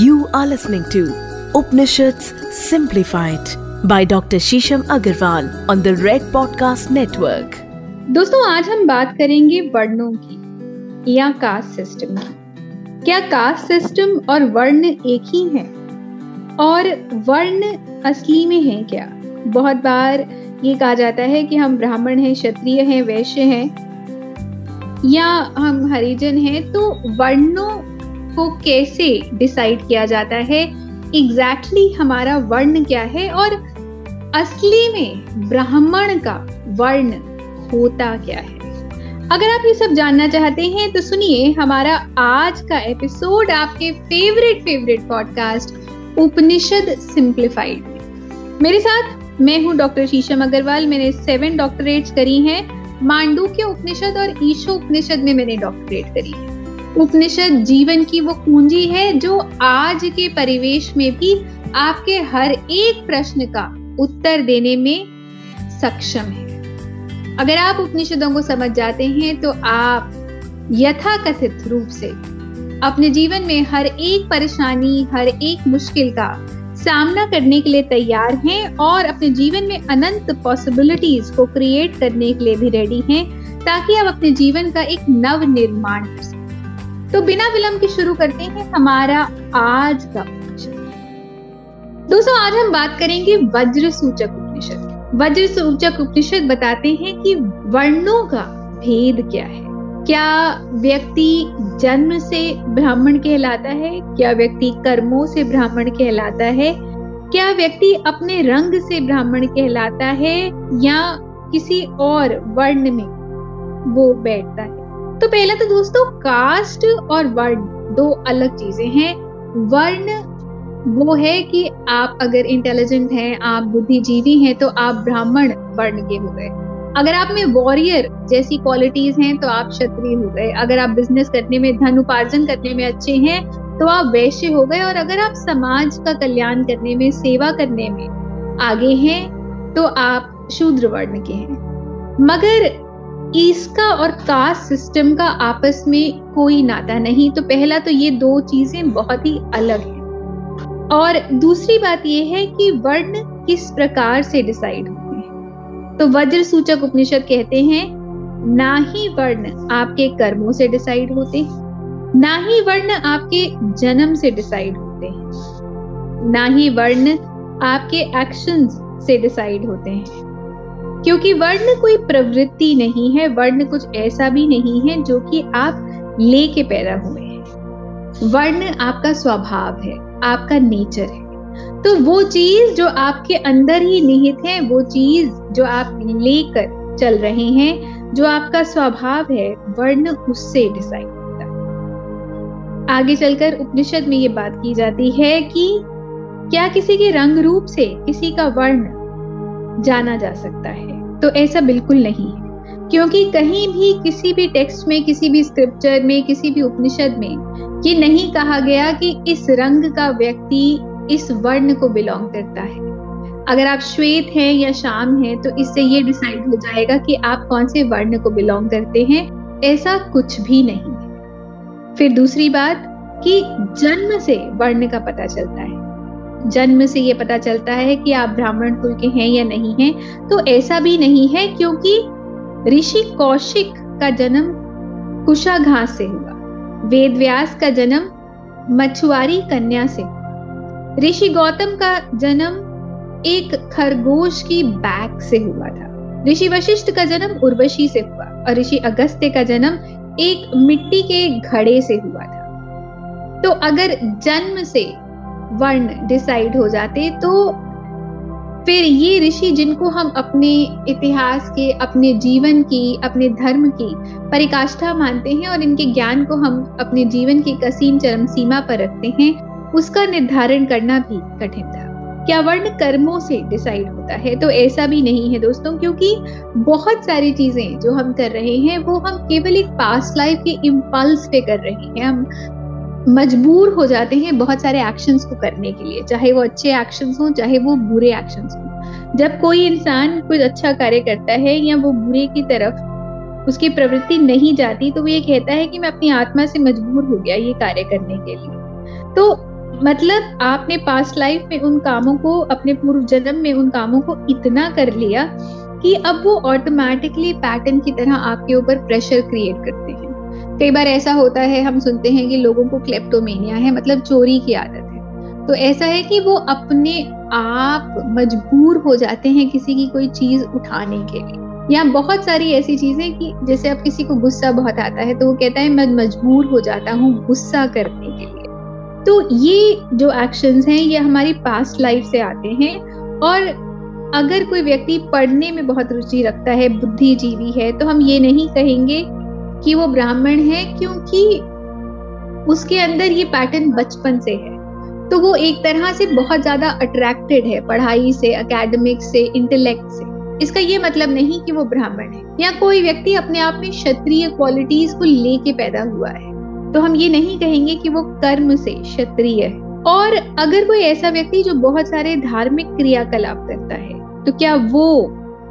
You are listening to Upanishads Simplified by Dr. Shisham Agarwal on the Red Podcast Network. दोस्तों, आज हम बात करेंगे वर्णों की या कास्ट सिस्टम की क्या कास्ट सिस्टम और वर्ण एक ही हैं और वर्ण असली में है क्या बहुत बार ये कहा जाता है कि हम ब्राह्मण हैं, क्षत्रिय हैं, वैश्य हैं, या हम हरिजन हैं तो वर्णों को कैसे डिसाइड किया जाता है? एग्जैक्टली exactly हमारा वर्ण क्या है? और असली में ब्राह्मण का वर्ण होता क्या है? अगर आप ये सब जानना चाहते हैं तो सुनिए हमारा आज का एपिसोड आपके favourite favourite podcast Upanishad simplified मेरे साथ मैं हूँ डॉक्टर शीशम अग्रवाल। मैंने सेवन डॉक्टरेट्स करी हैं। मांडू के उपनिषद और ईशो उपनिषद में मैंने डॉक्टरेट करी है। उपनिषद जीवन की वो कुंजी है जो आज के परिवेश में भी आपके हर एक प्रश्न का उत्तर देने में सक्षम है। अगर आप उपनिषदों को समझ जाते हैं तो आप यथाकथित रूप से अपने जीवन में हर एक परेशानी, हर एक मुश्किल का सामना करने के लिए तैयार हैं और अपने जीवन में अनंत पॉसिबिलिटीज को क्रिएट करने के लिए भी रेडी हैं, ताकि आप अपने जीवन का एक नव निर्माण कर सकें। तो बिना विलंब के शुरू करते हैं हमारा आज का दोस्तों, आज हम बात करेंगे वज्र सूचक उपनिषद वज्र सूचक उपनिषद बताते हैं कि वर्णों का भेद क्या है। क्या व्यक्ति जन्म से ब्राह्मण कहलाता है? क्या व्यक्ति कर्मों से ब्राह्मण कहलाता है? क्या व्यक्ति अपने रंग से ब्राह्मण कहलाता है? या किसी और वर्ण में वो बैठता है। तो पहला तो दोस्तों कास्ट और वर्ण, दो अलग चीज़ें हैं। वर्ण वो है कि आप अगर इंटेलिजेंट हैं, आप बुद्धिजीवी हैं तो आप ब्राह्मण वर्ण के हो गए। अगर आप में वॉरियर जैसी क्वालिटीज हैं तो आप क्षत्रिय हो गए। अगर आप बिज़नेस करने में, धन उपार्जन करने में अच्छे हैं तो आप वैश्य हो गए। और अगर आप समाज का कल्याण करने में, सेवा करने में आगे हैं तो आप शूद्र वर्ण के हैं। मगर इसका और कास्ट सिस्टम का आपस में कोई नाता नहीं। तो पहला तो ये दो चीज़ें बहुत ही अलग हैं। और दूसरी बात यह है कि वर्ण किस प्रकार से डिसाइड होते हैं। तो वज्र सूचक उपनिषद कहते हैं, ना ही वर्ण आपके कर्मों से डिसाइड होते हैं, ना ही वर्ण आपके जन्म से डिसाइड होते हैं, ना ही वर्ण आपके एक्शंस से डिसाइड होते हैं। क्योंकि वर्ण कोई प्रवृत्ति नहीं है, वर्ण कुछ ऐसा भी नहीं है जो कि आप लेके पैदा हुए हैं। वर्ण आपका स्वभाव है, आपका नेचर है। तो वो चीज़ जो आपके अंदर ही निहित है, वो चीज़ जो आप लेकर चल रहे हैं, जो आपका स्वभाव है, वर्ण उससे डिसाइड होता आगे चलकर उपनिषद में ये बात की जाती है कि क्या किसी के रंग रूप से किसी का वर्ण जाना जा सकता है। तो ऐसा बिल्कुल नहीं है। क्योंकि कहीं भी किसी भी टेक्स्ट में, किसी भी स्क्रिप्चर में, किसी भी उपनिषद में ये नहीं कहा गया कि इस रंग का व्यक्ति इस वर्ण को बिलोंग करता है। अगर आप श्वेत हैं या शाम हैं तो इससे ये डिसाइड हो जाएगा कि आप कौन से वर्ण को बिलोंग करते हैं। ऐसा कुछ भी नहीं फिर दूसरी बात कि जन्म से वर्ण का पता चलता है। जन्म से ये पता चलता है कि आप ब्राह्मण कुल के हैं या नहीं हैं तो ऐसा भी नहीं है क्योंकि ऋषि कौशिक का जन्म कुशा घास से हुआ। वेद व्यास का जन्म मछुआरी कन्या से ऋषि गौतम का जन्म एक खरगोश की बैक से हुआ था। ऋषि वशिष्ठ का जन्म उर्वशी से हुआ और ऋषि अगस्त्य का जन्म एक मिट्टी के घड़े से हुआ था। तो अगर जन्म से वर्ण डिसाइड हो जाते तो फिर ये ऋषि जिनको हम अपने इतिहास के, अपने जीवन की, अपने धर्म की परिकाष्ठा मानते हैं और इनके ज्ञान को हम अपने जीवन की कसीम चरम सीमा पर रखते हैं, उसका निर्धारण करना भी कठिन था। क्या वर्ण कर्मों से डिसाइड होता है? तो ऐसा भी नहीं है दोस्तों, क्योंकि बहुत सारी चीज़ें जो हम कर रहे हैं, वो हम केवल एक पास्ट लाइफ के इम्पल्स पे कर रहे हैं। हम मजबूर हो जाते हैं बहुत सारे एक्शंस को करने के लिए, चाहे वो अच्छे एक्शंस हों, चाहे वो बुरे एक्शंस हों। जब कोई इंसान कुछ अच्छा कार्य करता है या वो बुरे की तरफ़ उसकी प्रवृत्ति नहीं जाती तो वो ये कहता है कि मैं अपनी आत्मा से मजबूर हो गया ये कार्य करने के लिए। तो मतलब आपने पास्ट लाइफ में उन कामों को, अपने पूर्व जन्म में उन कामों को इतना कर लिया कि अब वो ऑटोमेटिकली पैटर्न की तरह आपके ऊपर प्रेशर क्रिएट करते हैं। कई बार ऐसा होता है, हम सुनते हैं कि लोगों को क्लेप्टोमेनिया है मतलब चोरी की आदत है। तो ऐसा है कि वो अपने आप मजबूर हो जाते हैं किसी की कोई चीज़ उठाने के लिए। या बहुत सारी ऐसी चीज़ें कि जैसे अब किसी को गुस्सा बहुत आता है तो वो कहता है, मैं मजबूर हो जाता हूँ गुस्सा करने के लिए। तो ये जो एक्शंस हैं, ये हमारी पास्ट लाइफ से आते हैं और अगर कोई व्यक्ति पढ़ने में बहुत रुचि रखता है, बुद्धिजीवी है तो हम ये नहीं कहेंगे कि वो ब्राह्मण है क्योंकि उसके अंदर ये पैटर्न बचपन से है। तो वो एक तरह से बहुत ज़्यादा अट्रैक्टेड है पढ़ाई से अकेडमिक से इंटेलेक्ट से। इसका ये मतलब नहीं कि वो ब्राह्मण है। या कोई व्यक्ति अपने आप में क्षत्रिय क्वालिटीज को लेके पैदा हुआ है। तो हम ये नहीं कहेंगे कि वो कर्म से क्षत्रिय है। और अगर कोई ऐसा व्यक्ति जो बहुत सारे धार्मिक क्रियाकलाप करता है तो क्या वो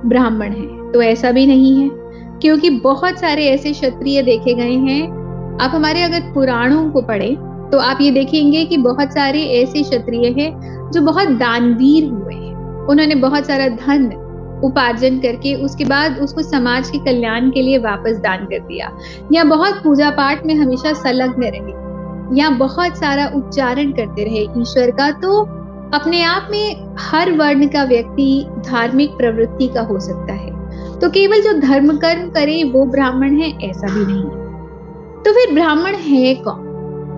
ब्राह्मण है? तो ऐसा भी नहीं है। क्योंकि बहुत सारे ऐसे क्षत्रिय देखे गए हैं। आप हमारे अगर पुराणों को पढ़े तो आप ये देखेंगे कि बहुत सारे ऐसे क्षत्रिय हैं जो बहुत दानवीर हुए हैं। उन्होंने बहुत सारा धन उपार्जन करके उसके बाद उसको समाज के कल्याण के लिए वापस दान कर दिया। या बहुत पूजा पाठ में हमेशा संलग्न रहे। या बहुत सारा उच्चारण करते रहे ईश्वर का तो अपने आप में हर वर्ण का व्यक्ति धार्मिक प्रवृत्ति का हो सकता है। तो केवल जो धर्म कर्म करे वो ब्राह्मण है, ऐसा भी नहीं। तो फिर ब्राह्मण है कौन?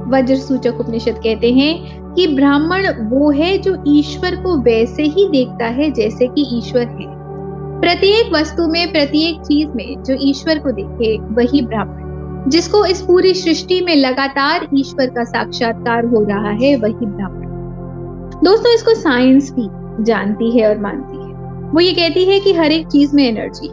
वज्र सूचक उपनिषद कहते हैं कि ब्राह्मण वो है जो ईश्वर को वैसे ही देखता है जैसे कि ईश्वर है। प्रत्येक वस्तु में, प्रत्येक चीज़ में जो ईश्वर को देखे, वही ब्राह्मण। जिसको इस पूरी सृष्टि में लगातार ईश्वर का साक्षात्कार हो रहा है, वही ब्राह्मण। दोस्तों, इसको साइंस भी जानती है और मानती है। वो ये कहती है कि हर एक चीज़ में एनर्जी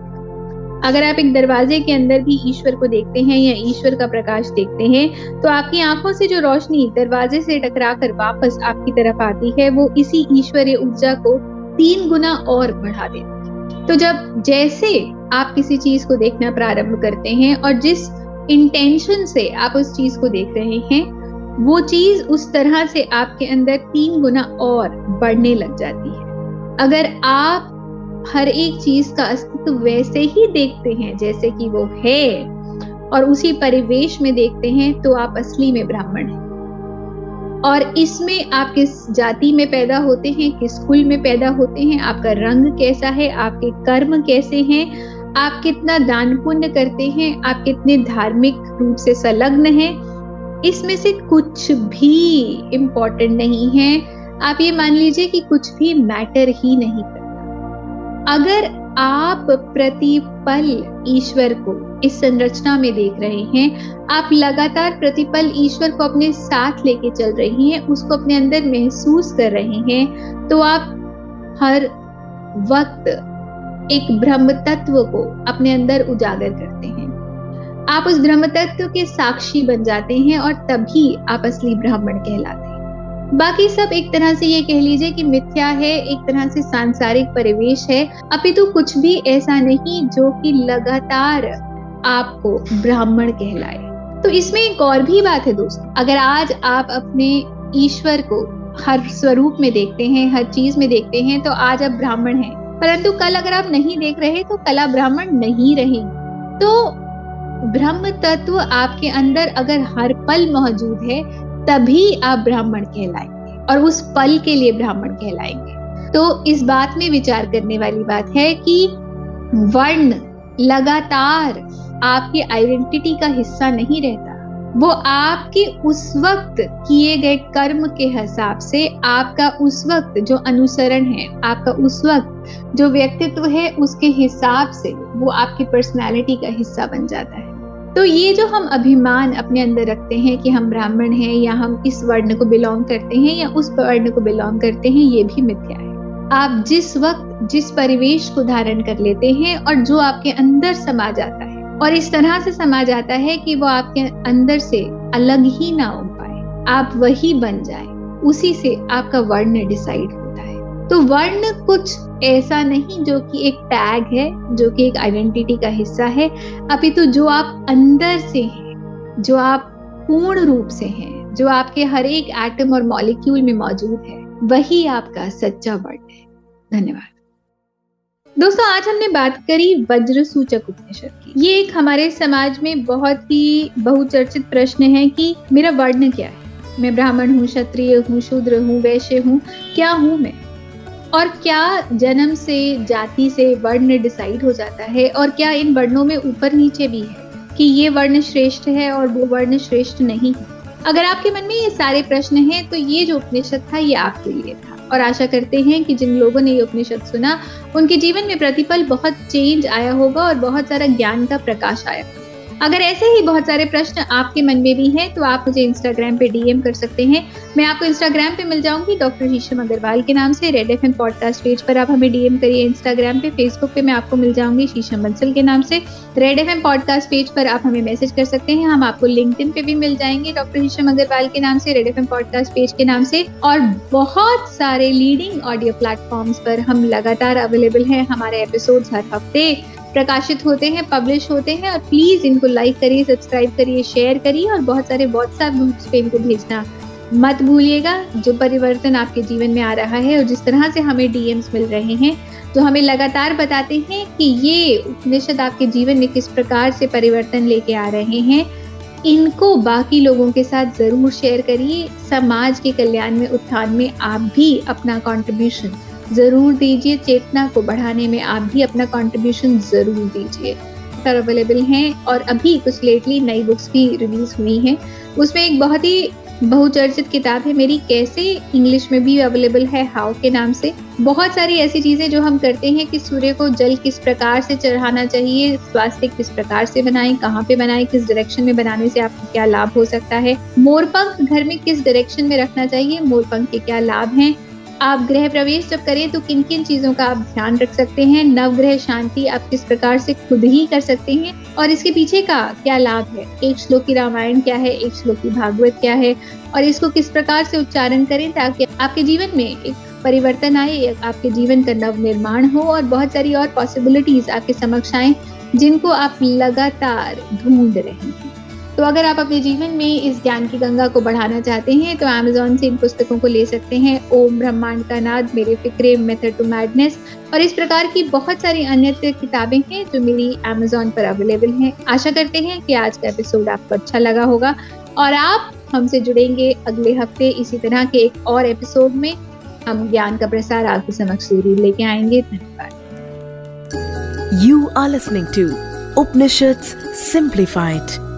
अगर आप एक दरवाजे के अंदर भी ईश्वर को देखते हैं या ईश्वर का प्रकाश देखते हैं तो आपकी आँखों से जो रोशनी दरवाजे से टकरा कर वापस आपकी तरफ़ आती है, वो इसी ईश्वरीय ऊर्जा को तीन गुना और बढ़ा देती है। तो जब जैसे आप किसी चीज़ को देखना प्रारंभ करते हैं और जिस इंटेंशन से आप उस चीज़ को देख रहे हैं, वो चीज़ उस तरह से आपके अंदर तीन गुना और बढ़ने लग जाती है। अगर आप हर एक चीज़ का अस्तित्व वैसे ही देखते हैं, जैसे कि वो है। और उसी परिवेश में देखते हैं तो आप असली में ब्राह्मण हैं। और इसमें आप किस जाति में पैदा होते हैं, किस कुल में पैदा होते हैं, आपका रंग कैसा है, आपके कर्म कैसे हैं, आप कितना दान पुण्य करते हैं, आप कितने धार्मिक रूप से संलग्न हैं, इसमें से कुछ भी इम्पोर्टेंट नहीं है। आप ये मान लीजिए कि कुछ भी मैटर ही नहीं करता। अगर आप प्रतिपल ईश्वर को इस संरचना में देख रहे हैं, आप लगातार प्रतिपल ईश्वर को अपने साथ लेके चल रही हैं, उसको अपने अंदर महसूस कर रहे हैं तो आप हर वक्त एक ब्रह्म तत्व को अपने अंदर उजागर करते हैं। आप उस ब्रह्म तत्व के साक्षी बन जाते हैं और तभी आप असली ब्राह्मण कहलाते हैं। बाकी सब एक तरह से ये कह लीजिए कि मिथ्या है, एक तरह से सांसारिक परिवेश है। अपितु कुछ भी ऐसा नहीं जो कि लगातार आपको ब्राह्मण कहलाए। तो इसमें एक और भी बात है दोस्तों, अगर आज आप अपने ईश्वर को हर स्वरूप में देखते हैं, हर चीज़ में देखते हैं तो आज आप ब्राह्मण हैं। परंतु कल अगर आप नहीं देख रहे तो कल आप ब्राह्मण नहीं रहेंगे तो ब्रह्म तत्व आपके अंदर अगर हर पल मौजूद है तभी आप ब्राह्मण कहलाएँगे और उस पल के लिए ब्राह्मण कहलाएँगे। तो इस बात में विचार करने वाली बात है कि वर्ण लगातार आपकी आइडेंटिटी का हिस्सा नहीं रहता। वो आपके उस वक्त किए गए कर्म के हिसाब से आपका उस वक्त जो अनुसरण है, आपका उस वक्त जो व्यक्तित्व है, उसके हिसाब से वो आपकी पर्सनालिटी का हिस्सा बन जाता है। तो ये जो हम अभिमान अपने अंदर रखते हैं कि हम ब्राह्मण हैं या हम इस वर्ण को बिलोंग करते हैं या उस वर्ण को बिलोंग करते हैं, ये भी मिथ्या है। आप जिस वक्त, जिस परिवेश को धारण कर लेते हैं और जो आपके अंदर समा जाता है, और इस तरह से समा जाता है कि वो आपके अंदर से अलग ही ना हो पाए, आप वही बन जाए, उसी से आपका वर्ण डिसाइड तो वर्ण कुछ ऐसा नहीं जो कि एक टैग है, जो कि एक आइडेंटिटी का हिस्सा है। अपितु तो जो आप अंदर से हैं, जो आप पूर्ण रूप से हैं, जो आपके हर एक एटम और मॉलिक्यूल में मौजूद है, वही आपका सच्चा वर्ण है। धन्यवाद। दोस्तों, आज हमने बात करी वज्र सूचक उपनिषद की। ये एक हमारे समाज में बहुत ही बहुचर्चित प्रश्न है कि मेरा वर्ण क्या है? मैं ब्राह्मण हूँ, क्षत्रिय हूँ, शूद्र हूँ, वैश्य हूँ, क्या हूँ मैं? और क्या जन्म से, जाति से वर्ण डिसाइड हो जाता है और क्या इन वर्णों में ऊपर नीचे भी है कि ये वर्ण श्रेष्ठ है और वो वर्ण श्रेष्ठ नहीं है? अगर आपके मन में ये सारे प्रश्न हैं तो ये जो उपनिषद था, ये आपके लिए था। और आशा करते हैं कि जिन लोगों ने ये उपनिषद सुना, उनके जीवन में प्रतिपल बहुत चेंज आया होगा और बहुत सारा ज्ञान का प्रकाश आया अगर ऐसे ही बहुत सारे प्रश्न आपके मन में भी हैं तो आप मुझे इंस्टाग्राम पे डीएम कर सकते हैं। मैं आपको इंस्टाग्राम पे मिल जाऊँगी डॉक्टर शीशम अग्रवाल के नाम से रेड एफएम पॉडकास्ट पेज पर आप हमें डीएम करिए। इंस्टाग्राम पे फेसबुक पे मैं आपको मिल जाऊँगी शीशम बंसल के नाम से। रेड एफएम पॉडकास्ट पेज पर आप हमें मैसेज कर सकते हैं। हम आपको लिंक पे भी मिल जाएँगे डॉक्टर शीशम अग्रवाल के नाम से रेड एफएम पॉडकास्ट पेज के नाम से। और बहुत सारे लीडिंग ऑडियो प्लेटफॉर्म्स पर हम लगातार अवेलेबल हैं। हमारे एपिसोड हर हफ़्ते। प्रकाशित होते हैं पब्लिश होते हैं और प्लीज़ इनको लाइक करिए सब्सक्राइब करिए शेयर करिए और बहुत सारे व्हाट्सएप ग्रुप्स पे इनको भेजना मत भूलिएगा। जो परिवर्तन आपके जीवन में आ रहा है और जिस तरह से हमें डीएम्स मिल रहे हैं, जो हमें लगातार बताते हैं कि ये उपनिषद आपके जीवन में किस प्रकार से परिवर्तन लेके आ रहे हैं, इनको बाकी लोगों के साथ ज़रूर शेयर करिए। समाज के कल्याण में, उत्थान में आप भी अपना कंट्रीब्यूशन ज़रूर दीजिए। चेतना को बढ़ाने में आप भी अपना कंट्रीब्यूशन ज़रूर दीजिए। सर अवेलेबल हैं और अभी कुछ लेटली नई बुक्स भी रिलीज़ हुई हैं। उसमें एक बहुत ही बहुचर्चित किताब है, मेरी कैसे इंग्लिश में भी अवेलेबल है हाउ के नाम से। बहुत सारी ऐसी चीज़ें जो हम करते हैं कि सूर्य को जल किस प्रकार से चढ़ाना चाहिए, स्वास्थ्य किस प्रकार से बनाएँ, कहाँ पे बनाएँ, किस डायरेक्शन में बनाने से आपको क्या लाभ हो सकता है। मोरपंख घर में किस डायरेक्शन में रखना चाहिए, मोरपंख के क्या लाभ हैं? आप गृह प्रवेश जब करें तो किन किन चीज़ों का आप ध्यान रख सकते हैं? नवग्रह शांति आप किस प्रकार से खुद ही कर सकते हैं? और इसके पीछे का क्या लाभ है? एक श्लोक की रामायण क्या है? एक श्लोक की भागवत क्या है? और इसको किस प्रकार से उच्चारण करें ताकि आपके जीवन में एक परिवर्तन आए, आपके जीवन का नव निर्माण हो और बहुत सारी और पॉसिबिलिटीज आपके समक्ष आए जिनको आप लगातार ढूंढ रहे हैं। तो अगर आप अपने जीवन में इस ज्ञान की गंगा को बढ़ाना चाहते हैं तो अमेजोन से इन पुस्तकों को ले सकते हैं ओम ब्रह्मांड का नाद, मेरे फिक्रे, मेथड टू मैडनेस, और इस प्रकार की बहुत सारी अन्य किताबें हैं जो मेरी अमेजोन पर अवेलेबल हैं। आशा करते हैं कि आज का एपिसोड आपको अच्छा लगा होगा, और आप हमसे जुड़ेंगे अगले हफ़्ते इसी तरह के एक और एपिसोड में। हम ज्ञान का प्रसार आपके समक्ष ज़रूर लेके आएँगे। धन्यवाद। You are listening to Upanishad simplified